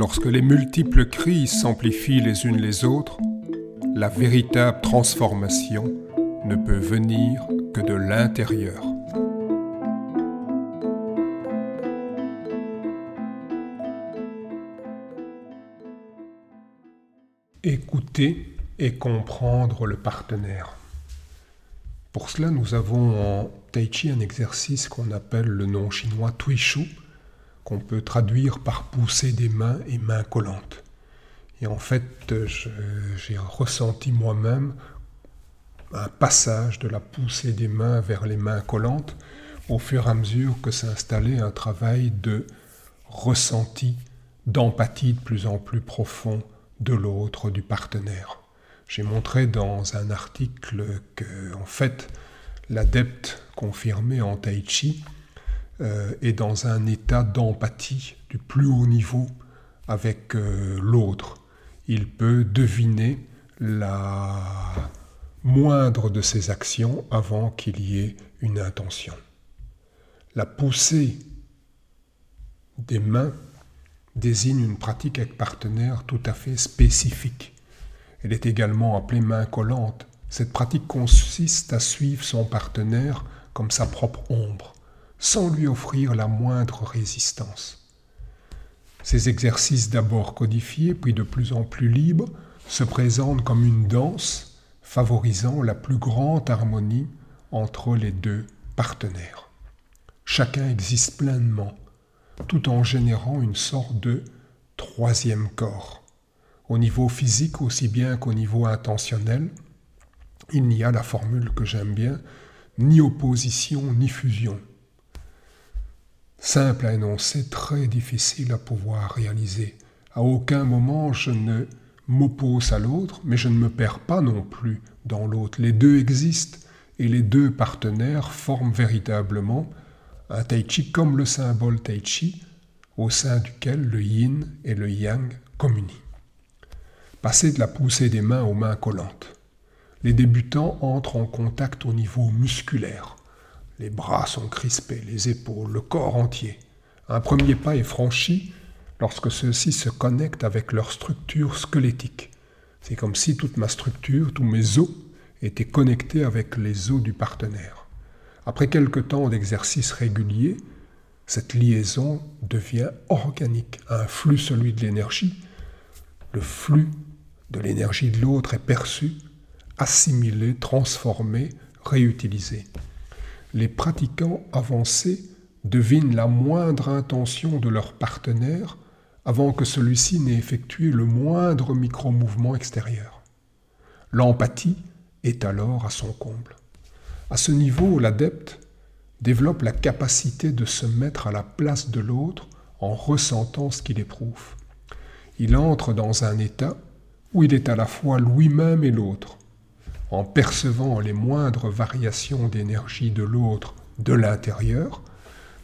Lorsque les multiples crises s'amplifient les unes les autres, la véritable transformation ne peut venir que de l'intérieur. Écouter et comprendre le partenaire. Pour cela, nous avons en Tai Chi un exercice qu'on appelle le nom chinois Tuishu, qu'on peut traduire par pousser des mains et mains collantes. Et en fait, j'ai ressenti moi-même un passage de la poussée des mains vers les mains collantes au fur et à mesure que s'installait un travail de ressenti, d'empathie de plus en plus profond de l'autre, du partenaire. J'ai montré dans un article que, en fait, l'adepte confirmé en tai chi euh, est dans un état d'empathie du plus haut niveau avec euh, l'autre. Il peut deviner la moindre de ses actions avant qu'il y ait une intention. La poussée des mains désigne une pratique avec partenaire tout à fait spécifique. Elle est également appelée main collante. Cette pratique consiste à suivre son partenaire comme sa propre ombre sans lui offrir la moindre résistance. Ces exercices d'abord codifiés, puis de plus en plus libres, se présentent comme une danse favorisant la plus grande harmonie entre les deux partenaires. Chacun existe pleinement, tout en générant une sorte de troisième corps. Au niveau physique aussi bien qu'au niveau intentionnel, il n'y a la formule que j'aime bien, ni opposition ni fusion. Simple à énoncer, très difficile à pouvoir réaliser. À aucun moment je ne m'oppose à l'autre, mais je ne me perds pas non plus dans l'autre. Les deux existent et les deux partenaires forment véritablement un tai chi comme le symbole tai chi au sein duquel le yin et le yang communient. Passer de la poussée des mains aux mains collantes. Les débutants entrent en contact au niveau musculaire. Les bras sont crispés, les épaules, le corps entier. Un premier pas est franchi lorsque ceux-ci se connectent avec leur structure squelettique. C'est comme si toute ma structure, tous mes os étaient connectés avec les os du partenaire. Après quelques temps d'exercice régulier, cette liaison devient organique, un flux celui de l'énergie. Le flux de l'énergie de l'autre est perçu, assimilé, transformé, réutilisé les pratiquants avancés devinent la moindre intention de leur partenaire avant que celui-ci n'ait effectué le moindre micro-mouvement extérieur. L'empathie est alors à son comble. À ce niveau, l'adepte développe la capacité de se mettre à la place de l'autre en ressentant ce qu'il éprouve. Il entre dans un état où il est à la fois lui-même et l'autre, en percevant les moindres variations d'énergie de l'autre de l'intérieur,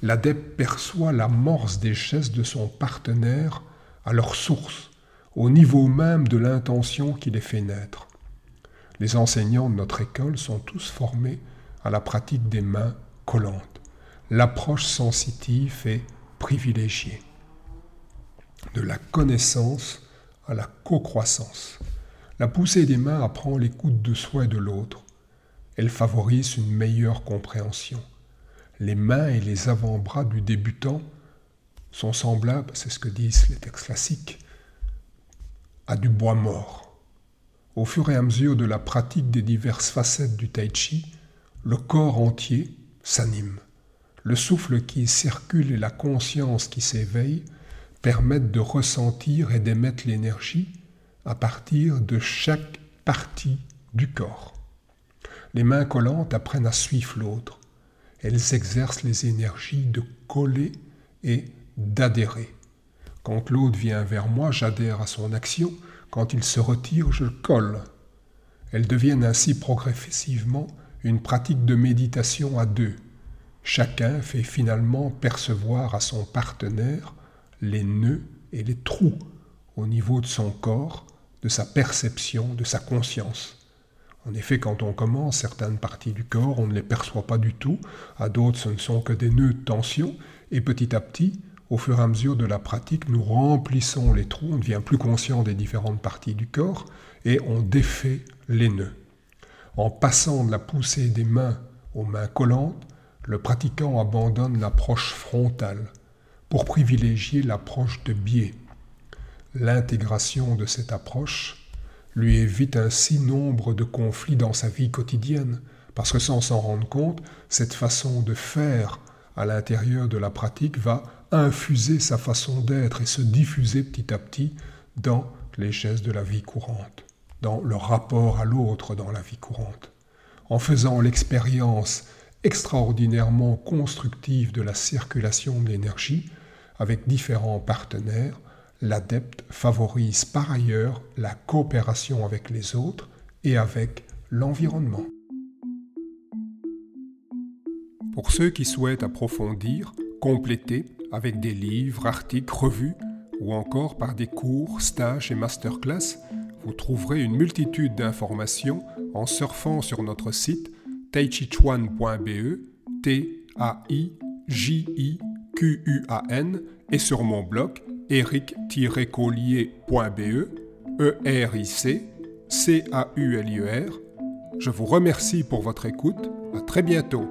l'adepte perçoit l'amorce des gestes de son partenaire à leur source, au niveau même de l'intention qui les fait naître. Les enseignants de notre école sont tous formés à la pratique des mains collantes. L'approche sensitive est privilégiée. De la connaissance à la co-croissance. La poussée des mains apprend l'écoute de soi et de l'autre. Elle favorise une meilleure compréhension. Les mains et les avant-bras du débutant sont semblables, c'est ce que disent les textes classiques, à du bois mort. Au fur et à mesure de la pratique des diverses facettes du tai chi, le corps entier s'anime. Le souffle qui circule et la conscience qui s'éveille permettent de ressentir et d'émettre l'énergie à partir de chaque partie du corps. Les mains collantes apprennent à suivre l'autre. Elles exercent les énergies de coller et d'adhérer. Quand l'autre vient vers moi, j'adhère à son action. Quand il se retire, je colle. Elles deviennent ainsi progressivement une pratique de méditation à deux. Chacun fait finalement percevoir à son partenaire les nœuds et les trous au niveau de son corps de sa perception, de sa conscience. En effet, quand on commence, certaines parties du corps, on ne les perçoit pas du tout, à d'autres ce ne sont que des nœuds de tension, et petit à petit, au fur et à mesure de la pratique, nous remplissons les trous, on devient plus conscient des différentes parties du corps et on défait les nœuds. En passant de la poussée des mains aux mains collantes, le pratiquant abandonne l'approche frontale pour privilégier l'approche de biais. L'intégration de cette approche lui évite ainsi nombre de conflits dans sa vie quotidienne, parce que sans s'en rendre compte, cette façon de faire à l'intérieur de la pratique va infuser sa façon d'être et se diffuser petit à petit dans les gestes de la vie courante, dans le rapport à l'autre dans la vie courante. En faisant l'expérience extraordinairement constructive de la circulation de l'énergie avec différents partenaires, l'adepte favorise par ailleurs la coopération avec les autres et avec l'environnement. Pour ceux qui souhaitent approfondir, compléter avec des livres, articles, revues ou encore par des cours, stages et masterclass, vous trouverez une multitude d'informations en surfant sur notre site taichichuan.be, T-A-I-J-I-Q-U-A-N, et sur mon blog eric-collier.be, E-R-I-C, C-A-U-L-I-E-R. Je vous remercie pour votre écoute. À très bientôt.